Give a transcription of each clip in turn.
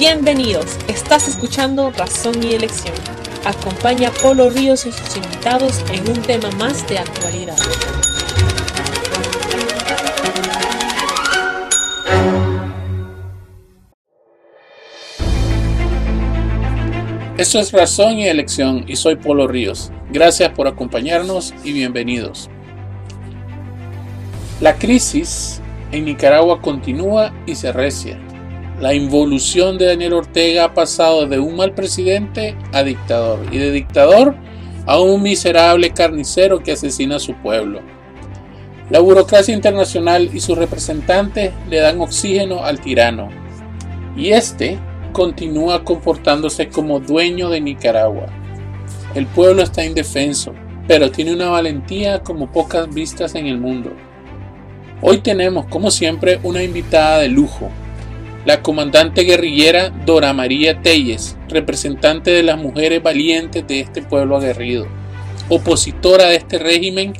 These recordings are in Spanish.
Bienvenidos, estás escuchando Razón y Elección. Acompaña a Polo Ríos y sus invitados en un tema más de actualidad. Esto es Razón y Elección y soy Polo Ríos. Gracias por acompañarnos y bienvenidos. La crisis en Nicaragua continúa y se recia. La involución de Daniel Ortega ha pasado de un mal presidente a dictador y de dictador a un miserable carnicero que asesina a su pueblo. La burocracia internacional y sus representantes le dan oxígeno al tirano y este continúa comportándose como dueño de Nicaragua. El pueblo está indefenso, pero tiene una valentía como pocas vistas en el mundo. Hoy tenemos, como siempre, una invitada de lujo, la comandante guerrillera Dora María Telles, representante de las mujeres valientes de este pueblo aguerrido, opositora de este régimen,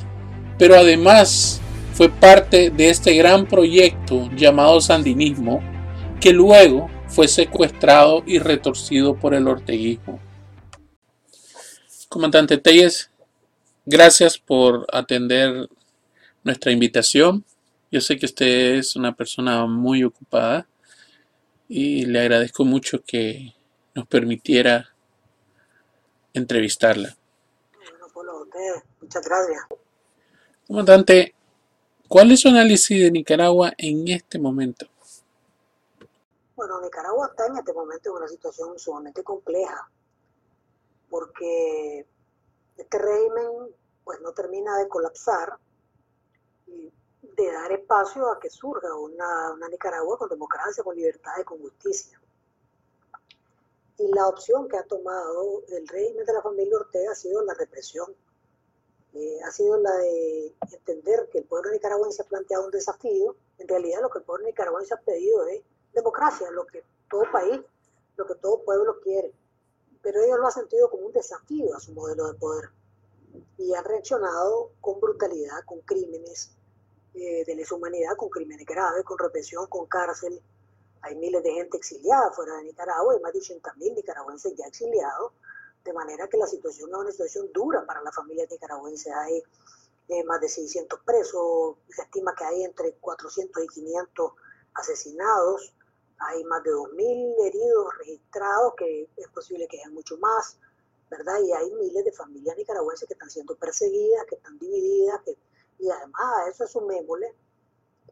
pero además fue parte de este gran proyecto llamado sandinismo, que luego fue secuestrado y retorcido por el orteguismo. Comandante Telles, gracias por atender nuestra invitación. Yo sé que usted es una persona muy ocupada y le agradezco mucho que nos permitiera entrevistarla. Bueno, Muchas gracias. Comandante, ¿cuál es su análisis de Nicaragua en este momento? Bueno, Nicaragua está en este momento en una situación sumamente compleja, porque este régimen pues no termina de colapsar y de dar espacio a que surja una, Nicaragua con democracia, con libertad y con justicia. Y la opción que ha tomado el régimen de la familia Ortega ha sido la represión. Eh, ha sido la de entender que el pueblo nicaragüense ha planteado un desafío. En realidad lo que el pueblo nicaragüense ha pedido es democracia, lo que todo país, lo que todo pueblo quiere. Pero ellos lo han sentido como un desafío a su modelo de poder. Y han reaccionado con brutalidad, con crímenes, eh, de lesa humanidad, con crímenes graves, con represión, con cárcel. Hay miles de gente exiliada fuera de Nicaragua, hay más de 80.000 nicaragüenses ya exiliados, de manera que la situación es una situación dura para la familia nicaragüense. Hay eh, más de 600 presos, se estima que hay entre 400 y 500 asesinados, hay más de 2.000 heridos registrados, que es posible que haya mucho más, ¿verdad? Y hay miles de familias nicaragüenses que están siendo perseguidas, que están divididas, que y además a eso sumémosle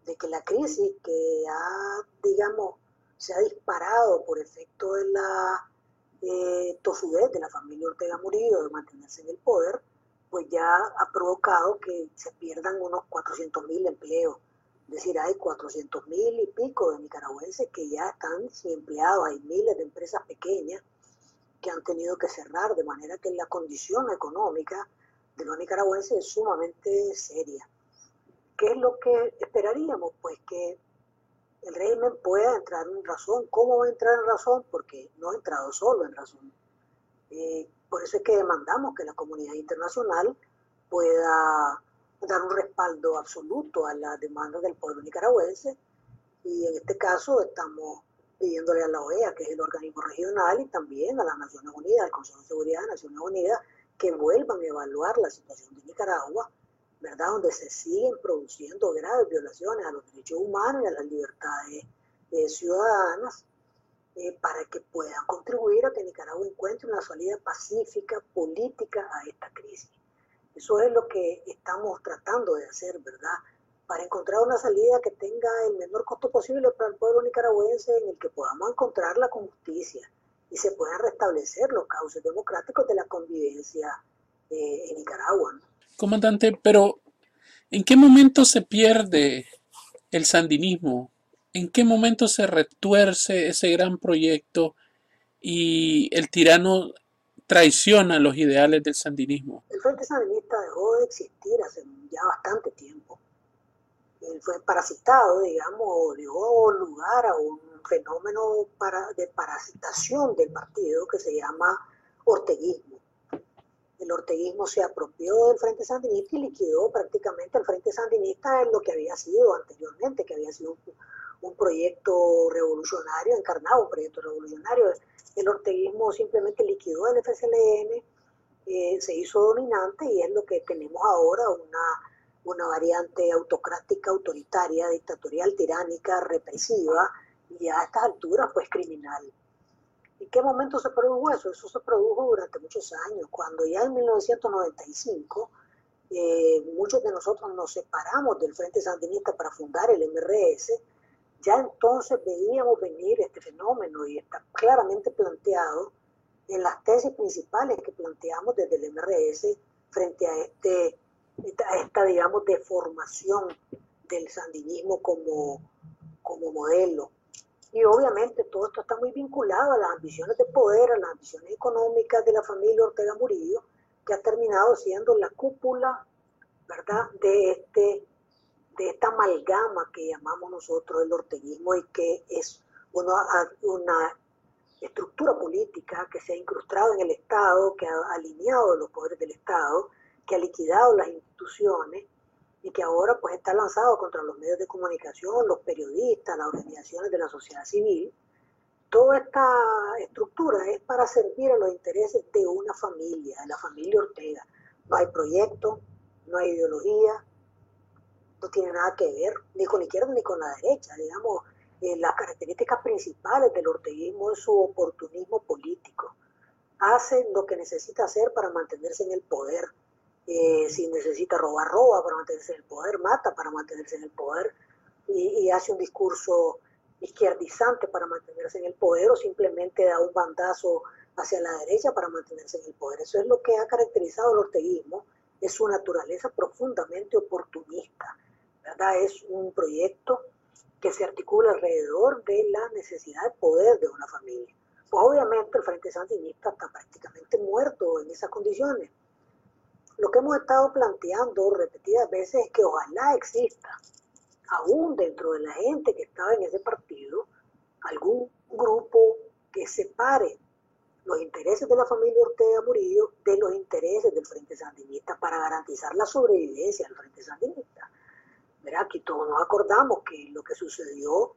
de que la crisis que ha, digamos, se ha disparado por efecto de la eh, tosudez de la familia Ortega Murillo de mantenerse en el poder, pues ya ha provocado que se pierdan unos 400 mil empleos. Es decir, hay 400 mil y pico de nicaragüenses que ya están sin empleados. Hay miles de empresas pequeñas que han tenido que cerrar, de manera que la condición económica de los nicaragüenses es sumamente seria. ¿Qué es lo que esperaríamos? Pues que el régimen pueda entrar en razón. ¿Cómo va a entrar en razón? Porque no ha entrado solo en razón. Eh, por eso es que demandamos que la comunidad internacional pueda dar un respaldo absoluto a las demandas del pueblo nicaragüense y en este caso estamos pidiéndole a la OEA, que es el organismo regional, y también a las Naciones Unidas, al Consejo de Seguridad de Naciones Unidas, que vuelvan a evaluar la situación de Nicaragua, ¿verdad? Donde se siguen produciendo graves violaciones a los derechos humanos y a las libertades eh, ciudadanas, eh, para que puedan contribuir a que Nicaragua encuentre una salida pacífica, política a esta crisis. Eso es lo que estamos tratando de hacer, ¿verdad? Para encontrar una salida que tenga el menor costo posible para el pueblo nicaragüense, en el que podamos encontrarla con justicia, y se puedan restablecer los cauces democráticos de la convivencia eh, en Nicaragua. Comandante, pero ¿en qué momento se pierde el sandinismo? ¿En qué momento se retuerce ese gran proyecto y el tirano traiciona los ideales del sandinismo? El Frente Sandinista dejó de existir hace ya bastante tiempo. Él fue parasitado, digamos, dio lugar a un fenómeno de parasitación del partido que se llama orteguismo. El orteguismo se apropió del Frente Sandinista y liquidó prácticamente al Frente Sandinista en lo que había sido anteriormente, que había sido un proyecto revolucionario, encarnaba un proyecto revolucionario. El orteguismo simplemente liquidó el FSLN, eh, se hizo dominante y es lo que tenemos ahora, una, una variante autocrática, autoritaria, dictatorial, tiránica, represiva y a estas alturas pues criminal. ¿En qué momento se produjo eso? Eso se produjo durante muchos años, cuando ya en 1995 eh, muchos de nosotros nos separamos del Frente Sandinista para fundar el MRS, ya entonces veíamos venir este fenómeno y está claramente planteado en las tesis principales que planteamos desde el MRS frente a, este, esta, esta digamos, deformación del sandinismo como, como modelo. Y obviamente todo esto está muy vinculado a las ambiciones de poder, a las ambiciones económicas de la familia Ortega Murillo, que ha terminado siendo la cúpula, ¿verdad?, de, este, de esta amalgama que llamamos nosotros el orteguismo y que es una, una estructura política que se ha incrustado en el Estado, que ha alineado los poderes del Estado, que ha liquidado las instituciones y que ahora pues está lanzado contra los medios de comunicación, los periodistas, las organizaciones de la sociedad civil. Toda esta estructura es para servir a los intereses de una familia, de la familia Ortega. No hay proyecto, no hay ideología, no tiene nada que ver ni con la izquierda ni con la derecha. Digamos, eh, las características principales del orteguismo es su oportunismo político. Hace lo que necesita hacer para mantenerse en el poder. Eh, si necesita robar, roba para mantenerse en el poder, mata para mantenerse en el poder y, hace un discurso izquierdizante para mantenerse en el poder o simplemente da un bandazo hacia la derecha para mantenerse en el poder. Eso es lo que ha caracterizado el orteguismo, es su naturaleza profundamente oportunista, ¿verdad? Es un proyecto que se articula alrededor de la necesidad de poder de una familia. Pues obviamente el Frente Sandinista está prácticamente muerto en esas condiciones. Lo que hemos estado planteando repetidas veces es que ojalá exista, aún dentro de la gente que estaba en ese partido, algún grupo que separe los intereses de la familia Ortega Murillo de los intereses del Frente Sandinista para garantizar la sobrevivencia del Frente Sandinista. Verá, aquí todos nos acordamos que lo que sucedió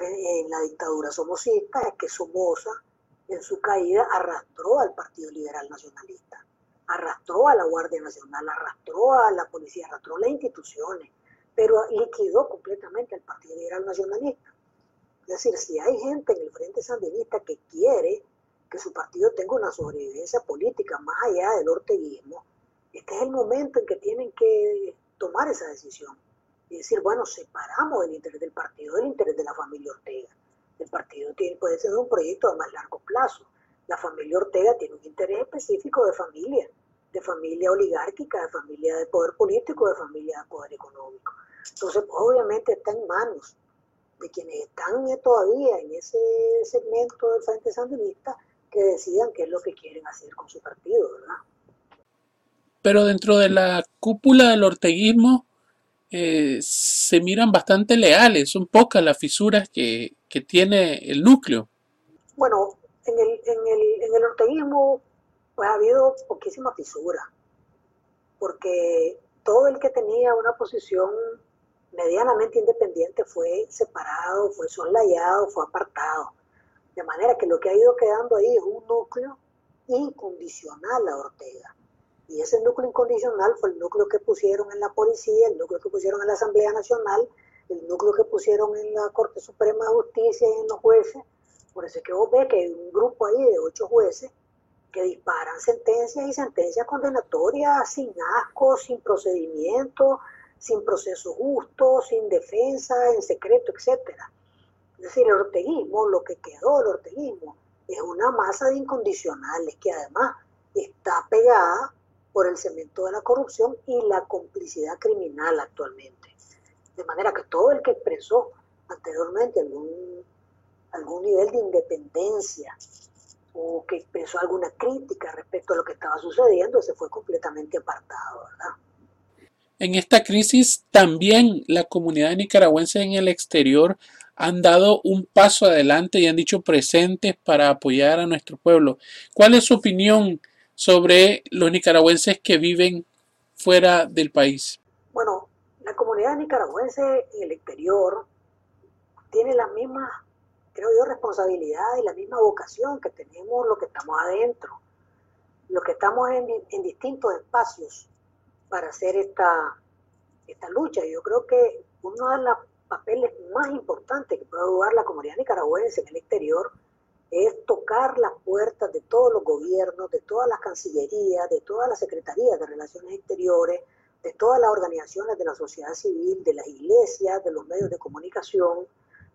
en la dictadura somocista es que Somoza en su caída arrastró al Partido Liberal Nacionalista, arrastró a la Guardia Nacional, arrastró a la policía, arrastró las instituciones, pero liquidó completamente al Partido Liberal Nacionalista. Es decir, si hay gente en el Frente Sandinista que quiere que su partido tenga una sobrevivencia política más allá del orteguismo, este es el momento en que tienen que tomar esa decisión y decir, bueno, separamos el interés del partido del interés de la familia Ortega. El partido tiene, puede ser un proyecto de más largo plazo. La familia Ortega tiene un interés específico de familia, de familia oligárquica, de familia de poder político, de familia de poder económico. Entonces, pues, obviamente está en manos de quienes están todavía en ese segmento del Frente Sandinista que decidan qué es lo que quieren hacer con su partido, ¿verdad? Pero dentro de la cúpula del orteguismo, eh, se miran bastante leales, son pocas las fisuras que, que tiene el núcleo. Bueno, en el, en el, en el orteguismo pues, ha habido poquísima fisura, porque todo el que tenía una posición medianamente independiente fue separado, fue soslayado, fue apartado. De manera que lo que ha ido quedando ahí es un núcleo incondicional a Ortega. Y ese núcleo incondicional fue el núcleo que pusieron en la policía, el núcleo que pusieron en la Asamblea Nacional, el núcleo que pusieron en la Corte Suprema de Justicia y en los jueces. Por eso es que vos ves que hay un grupo ahí de ocho jueces que disparan sentencias y sentencias condenatorias sin asco, sin procedimiento, sin proceso justo, sin defensa, en secreto, etc. Es decir, el orteguismo, lo que quedó del orteguismo, es una masa de incondicionales que además está pegada por el cemento de la corrupción y la complicidad criminal actualmente. De manera que todo el que expresó anteriormente algún, algún nivel de independencia o que expresó alguna crítica respecto a lo que estaba sucediendo, se fue completamente apartado, ¿verdad? En esta crisis también la comunidad nicaragüense en el exterior han dado un paso adelante y han dicho presentes para apoyar a nuestro pueblo. ¿Cuál es su opinión sobre los nicaragüenses que viven fuera del país? Bueno, la comunidad nicaragüense en el exterior tiene la misma, creo yo, responsabilidad y la misma vocación que tenemos los que estamos adentro, los que estamos en, en distintos espacios para hacer esta, esta lucha. Yo creo que uno de los papeles más importantes que puede jugar la comunidad nicaragüense en el exterior es tocar las puertas de todos los gobiernos, de todas las cancillerías, de todas las secretarías de relaciones exteriores, de todas las organizaciones de la sociedad civil, de las iglesias, de los medios de comunicación,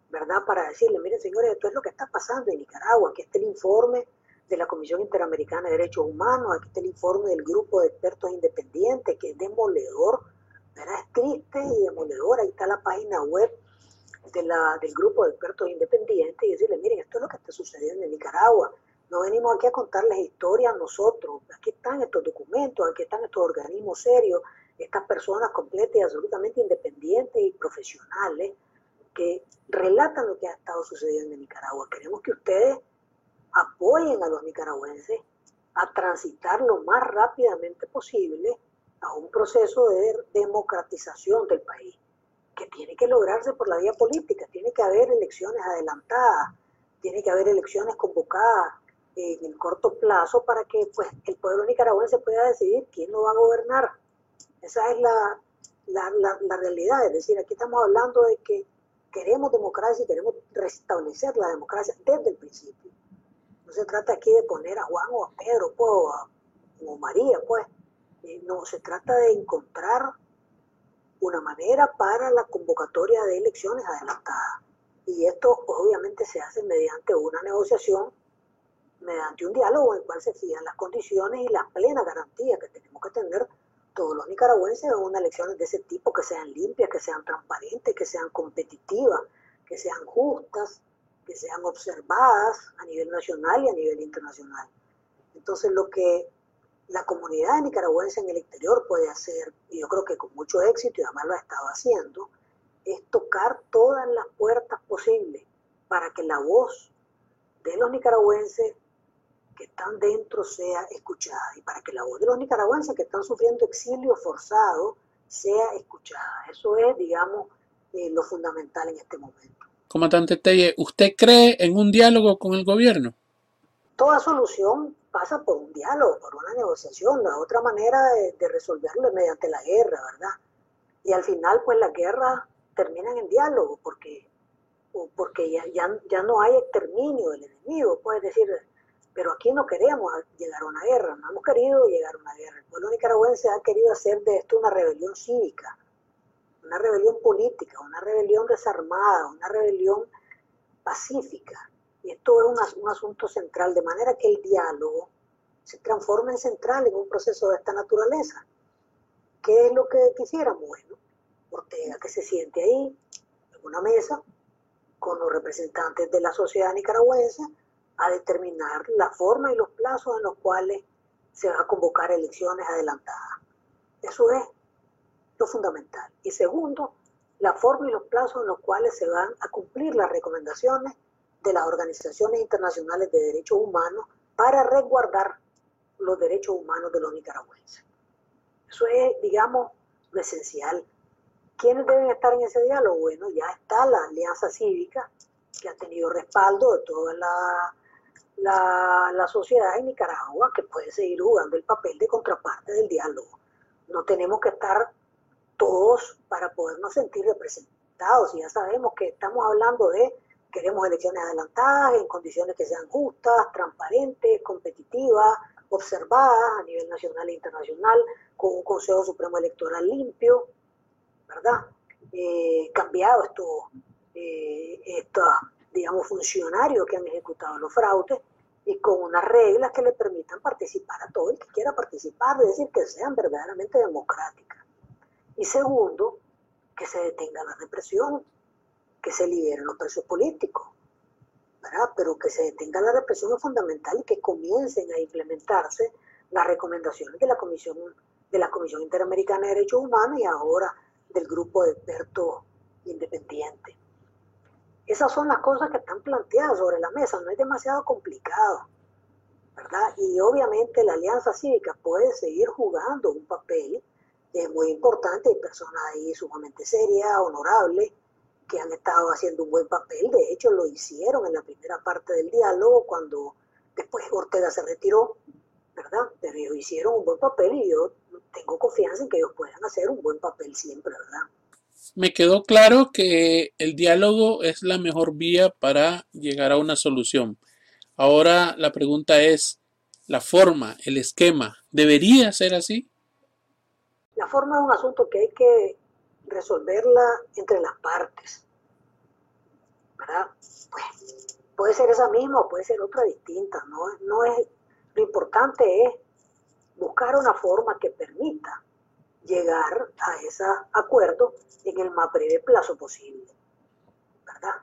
¿verdad? Para decirle, miren señores, esto es lo que está pasando en Nicaragua, aquí está el informe de la Comisión Interamericana de Derechos Humanos, aquí está el informe del grupo de expertos independientes, que es demoledor, ¿verdad? Es triste y demoledor, ahí está la página web de la, del grupo de expertos independientes y decirle, miren, esto es lo que está sucediendo en Nicaragua. No venimos aquí a contarles historias nosotros. Aquí están estos documentos, aquí están estos organismos serios, estas personas completas y absolutamente independientes y profesionales que relatan lo que ha estado sucediendo en Nicaragua. Queremos que ustedes apoyen a los nicaragüenses a transitar lo más rápidamente posible a un proceso de democratización del país que tiene que lograrse por la vía política, tiene que haber elecciones adelantadas, tiene que haber elecciones convocadas en el corto plazo para que pues, el pueblo nicaragüense pueda decidir quién lo va a gobernar. Esa es la, la, la, realidad, es decir, aquí estamos hablando de que queremos democracia y queremos restablecer la democracia desde el principio. No se trata aquí de poner a Juan o a Pedro pues, o a, María, pues. Eh, no, se trata de encontrar una manera para la convocatoria de elecciones adelantadas. Y esto obviamente se hace mediante una negociación, mediante un diálogo en el cual se fijan las condiciones y las plenas garantías que tenemos que tener todos los nicaragüenses en unas elecciones de ese tipo, que sean limpias, que sean transparentes, que sean competitivas, que sean justas, que sean observadas a nivel nacional y a nivel internacional. Entonces lo que la comunidad nicaragüense en el exterior puede hacer, y yo creo que con mucho éxito, y además lo ha estado haciendo, es tocar todas las puertas posibles para que la voz de los nicaragüenses que están dentro sea escuchada y para que la voz de los nicaragüenses que están sufriendo exilio forzado sea escuchada. Eso es, digamos, eh, lo fundamental en este momento. Comandante Telle, ¿usted cree en un diálogo con el gobierno? Toda solución pasa por un diálogo, por una negociación. La otra manera de, resolverlo es mediante la guerra, ¿verdad? Y al final, pues la guerra termina en diálogo, porque, porque ya, ya, ya no hay exterminio del enemigo. Puedes decir, pero aquí no queremos llegar a una guerra, no hemos querido llegar a una guerra. El pueblo nicaragüense ha querido hacer de esto una rebelión cívica, una rebelión política, una rebelión desarmada, una rebelión pacífica. Y esto es un, asunto central, de manera que el diálogo se transforma en central en un proceso de esta naturaleza. ¿Qué es lo que quisiéramos? Bueno, Ortega que se siente ahí, en una mesa, con los representantes de la sociedad nicaragüense, a determinar la forma y los plazos en los cuales se va a convocar elecciones adelantadas. Eso es lo fundamental. Y segundo, la forma y los plazos en los cuales se van a cumplir las recomendaciones de las organizaciones internacionales de derechos humanos para resguardar los derechos humanos de los nicaragüenses. Eso es, digamos, lo esencial. ¿Quiénes deben estar en ese diálogo? Bueno, ya está la Alianza Cívica, que ha tenido respaldo de toda la, la, la sociedad en Nicaragua, que puede seguir jugando el papel de contraparte del diálogo. No tenemos que estar todos para podernos sentir representados. Y ya sabemos que estamos hablando de Queremos elecciones adelantadas en condiciones que sean justas, transparentes, competitivas, observadas a nivel nacional e internacional, con un Consejo Supremo Electoral limpio, ¿verdad? Eh, cambiado estos, eh, estos, digamos, funcionarios que han ejecutado los fraudes y con unas reglas que le permitan participar a todo el que quiera participar, es decir, que sean verdaderamente democráticas. Y segundo, que se detenga la represión, que se liberen los presos políticos, ¿verdad? pero que se detenga la represión es fundamental y que comiencen a implementarse las recomendaciones de la Comisión, de la Comisión Interamericana de Derechos Humanos y ahora del grupo de expertos independientes. Esas son las cosas que están planteadas sobre la mesa, no es demasiado complicado, ¿verdad? Y obviamente la Alianza Cívica puede seguir jugando un papel es muy importante, hay personas ahí sumamente serias, honorables, que han estado haciendo un buen papel, de hecho lo hicieron en la primera parte del diálogo cuando después Ortega se retiró, ¿verdad? Pero ellos hicieron un buen papel y yo tengo confianza en que ellos puedan hacer un buen papel siempre, ¿verdad? Me quedó claro que el diálogo es la mejor vía para llegar a una solución. Ahora la pregunta es, ¿la forma, el esquema, debería ser así? La forma es un asunto que hay que resolverla entre las partes. ¿Verdad? Puede ser esa misma o puede ser otra distinta. No, no es, lo importante es buscar una forma que permita llegar a ese acuerdo en el más breve plazo posible. ¿verdad?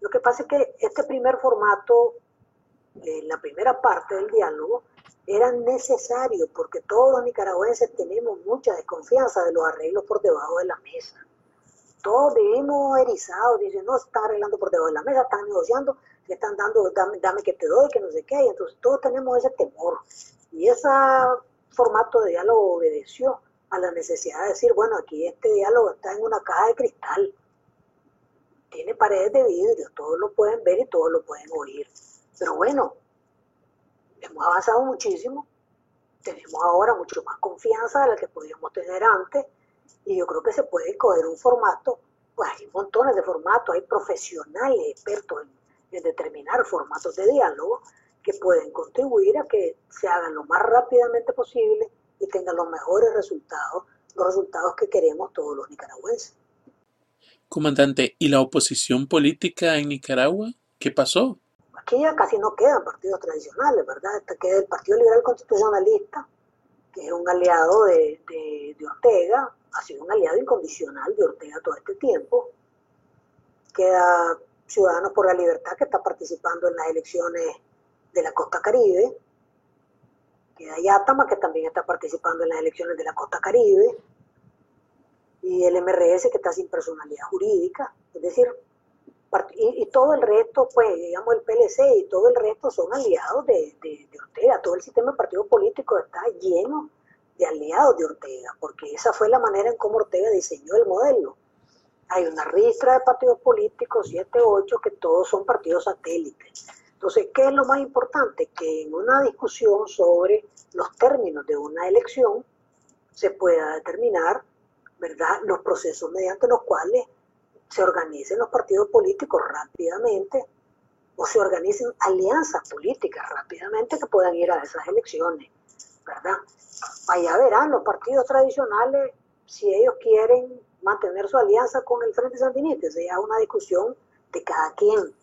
Lo que pasa es que este primer formato, en la primera parte del diálogo, era necesario porque todos los nicaragüenses tenemos mucha desconfianza de los arreglos por debajo de la mesa. Todos vivimos erizados, dicen, no, están arreglando por debajo de la mesa, están negociando, le están dando, dame, dame que te doy, que no sé qué, y entonces todos tenemos ese temor. Y ese formato de diálogo obedeció a la necesidad de decir, bueno, aquí este diálogo está en una caja de cristal, tiene paredes de vidrio, todos lo pueden ver y todos lo pueden oír. Pero bueno, hemos avanzado muchísimo, tenemos ahora mucho más confianza de la que podíamos tener antes y yo creo que se puede coger un formato, pues hay montones de formatos, hay profesionales expertos en, en determinar formatos de diálogo que pueden contribuir a que se hagan lo más rápidamente posible y tengan los mejores resultados, los resultados que queremos todos los nicaragüenses. Comandante, ¿y la oposición política en Nicaragua? ¿Qué pasó? Aquí ya casi no quedan partidos tradicionales, ¿verdad? Hasta queda el Partido Liberal Constitucionalista, que es un aliado de, de, Ortega, ha sido un aliado incondicional de Ortega todo este tiempo. Queda Ciudadanos por la Libertad, que está participando en las elecciones de la costa caribe. Queda Yatama, que también está participando en las elecciones de la costa caribe. Y el MRS, que está sin personalidad jurídica. Es decir, y, todo el resto, pues, digamos, el PLC y todo el resto son aliados de, de, Ortega. Todo el sistema de partidos políticos está lleno de aliados de Ortega, porque esa fue la manera en cómo Ortega diseñó el modelo. Hay una ristra de partidos políticos, siete, ocho, que todos son partidos satélites. Entonces, ¿qué es lo más importante? Que en una discusión sobre los términos de una elección se pueda determinar, ¿verdad?, los procesos mediante los cuales se organicen los partidos políticos rápidamente o se organicen alianzas políticas rápidamente que puedan ir a esas elecciones, ¿verdad? Allá verán los partidos tradicionales si ellos quieren mantener su alianza con el Frente Sandinista, sea una discusión de cada quien.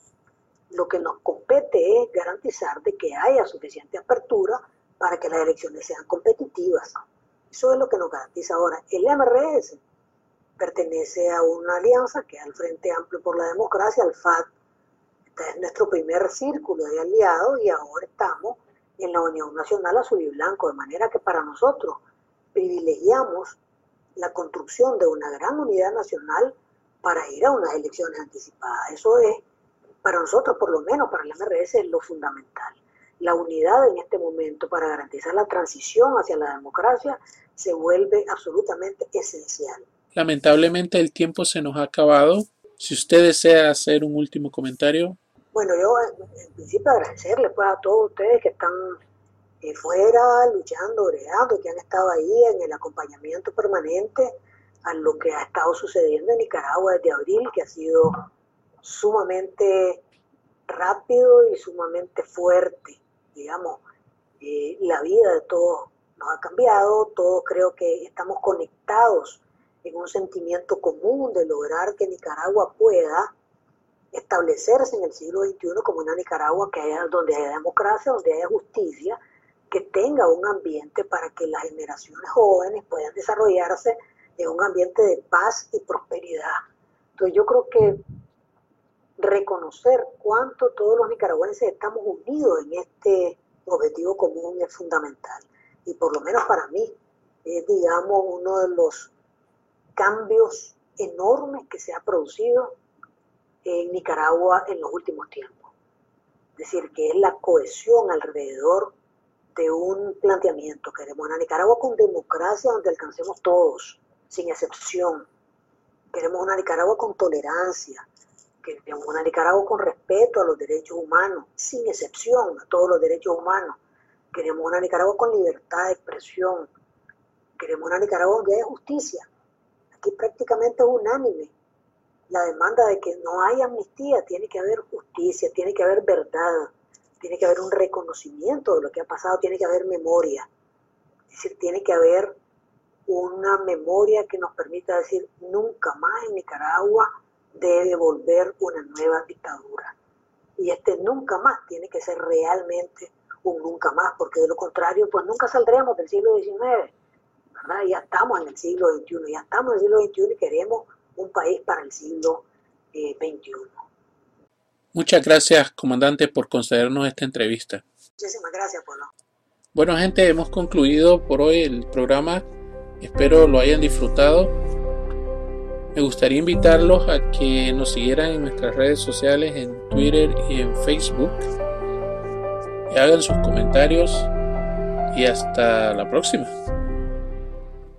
Lo que nos compete es garantizar de que haya suficiente apertura para que las elecciones sean competitivas. Eso es lo que nos garantiza ahora. El MRS pertenece a una alianza que es el Frente Amplio por la Democracia, el FAD. Este es nuestro primer círculo de aliados y ahora estamos en la Unión Nacional Azul y Blanco, de manera que para nosotros privilegiamos la construcción de una gran unidad nacional para ir a unas elecciones anticipadas. Eso es, para nosotros, por lo menos para el MRS, es lo fundamental. La unidad en este momento para garantizar la transición hacia la democracia se vuelve absolutamente esencial. Lamentablemente el tiempo se nos ha acabado. Si usted desea hacer un último comentario. Bueno, yo en principio agradecerle pues, a todos ustedes que están eh, fuera, luchando, bregando, que han estado ahí en el acompañamiento permanente a lo que ha estado sucediendo en Nicaragua desde abril, que ha sido sumamente rápido y sumamente fuerte, digamos. Eh, la vida de todos nos ha cambiado, todos creo que estamos conectados en un sentimiento común de lograr que Nicaragua pueda establecerse en el siglo XXI como una Nicaragua que haya, donde haya democracia, donde haya justicia, que tenga un ambiente para que las generaciones jóvenes puedan desarrollarse en un ambiente de paz y prosperidad. Entonces yo creo que reconocer cuánto todos los nicaragüenses estamos unidos en este objetivo común es fundamental. Y por lo menos para mí es, digamos, uno de los cambios enormes que se ha producido en Nicaragua en los últimos tiempos. Es decir, que es la cohesión alrededor de un planteamiento. Queremos una Nicaragua con democracia donde alcancemos todos, sin excepción. Queremos una Nicaragua con tolerancia, Queremos una Nicaragua con respeto a los derechos humanos, sin excepción a todos los derechos humanos. Queremos una Nicaragua con libertad de expresión. Queremos una Nicaragua donde haya justicia. Aquí prácticamente es unánime la demanda de que no haya amnistía, tiene que haber justicia, tiene que haber verdad, tiene que haber un reconocimiento de lo que ha pasado, tiene que haber memoria. Es decir, tiene que haber una memoria que nos permita decir nunca más en Nicaragua debe volver una nueva dictadura. Y este nunca más tiene que ser realmente un nunca más, porque de lo contrario, pues nunca saldremos del siglo XIX, ¿verdad? Ya estamos en el siglo XXI, ya estamos en el siglo XXI y queremos un país para el siglo XXI. Eh, Muchas gracias, comandante, por concedernos esta entrevista. Muchísimas gracias, Polo. Bueno, gente, hemos concluido por hoy el programa. Espero lo hayan disfrutado. Me gustaría invitarlos a que nos siguieran en nuestras redes sociales, en Twitter y en Facebook. Y hagan sus comentarios. Y hasta la próxima.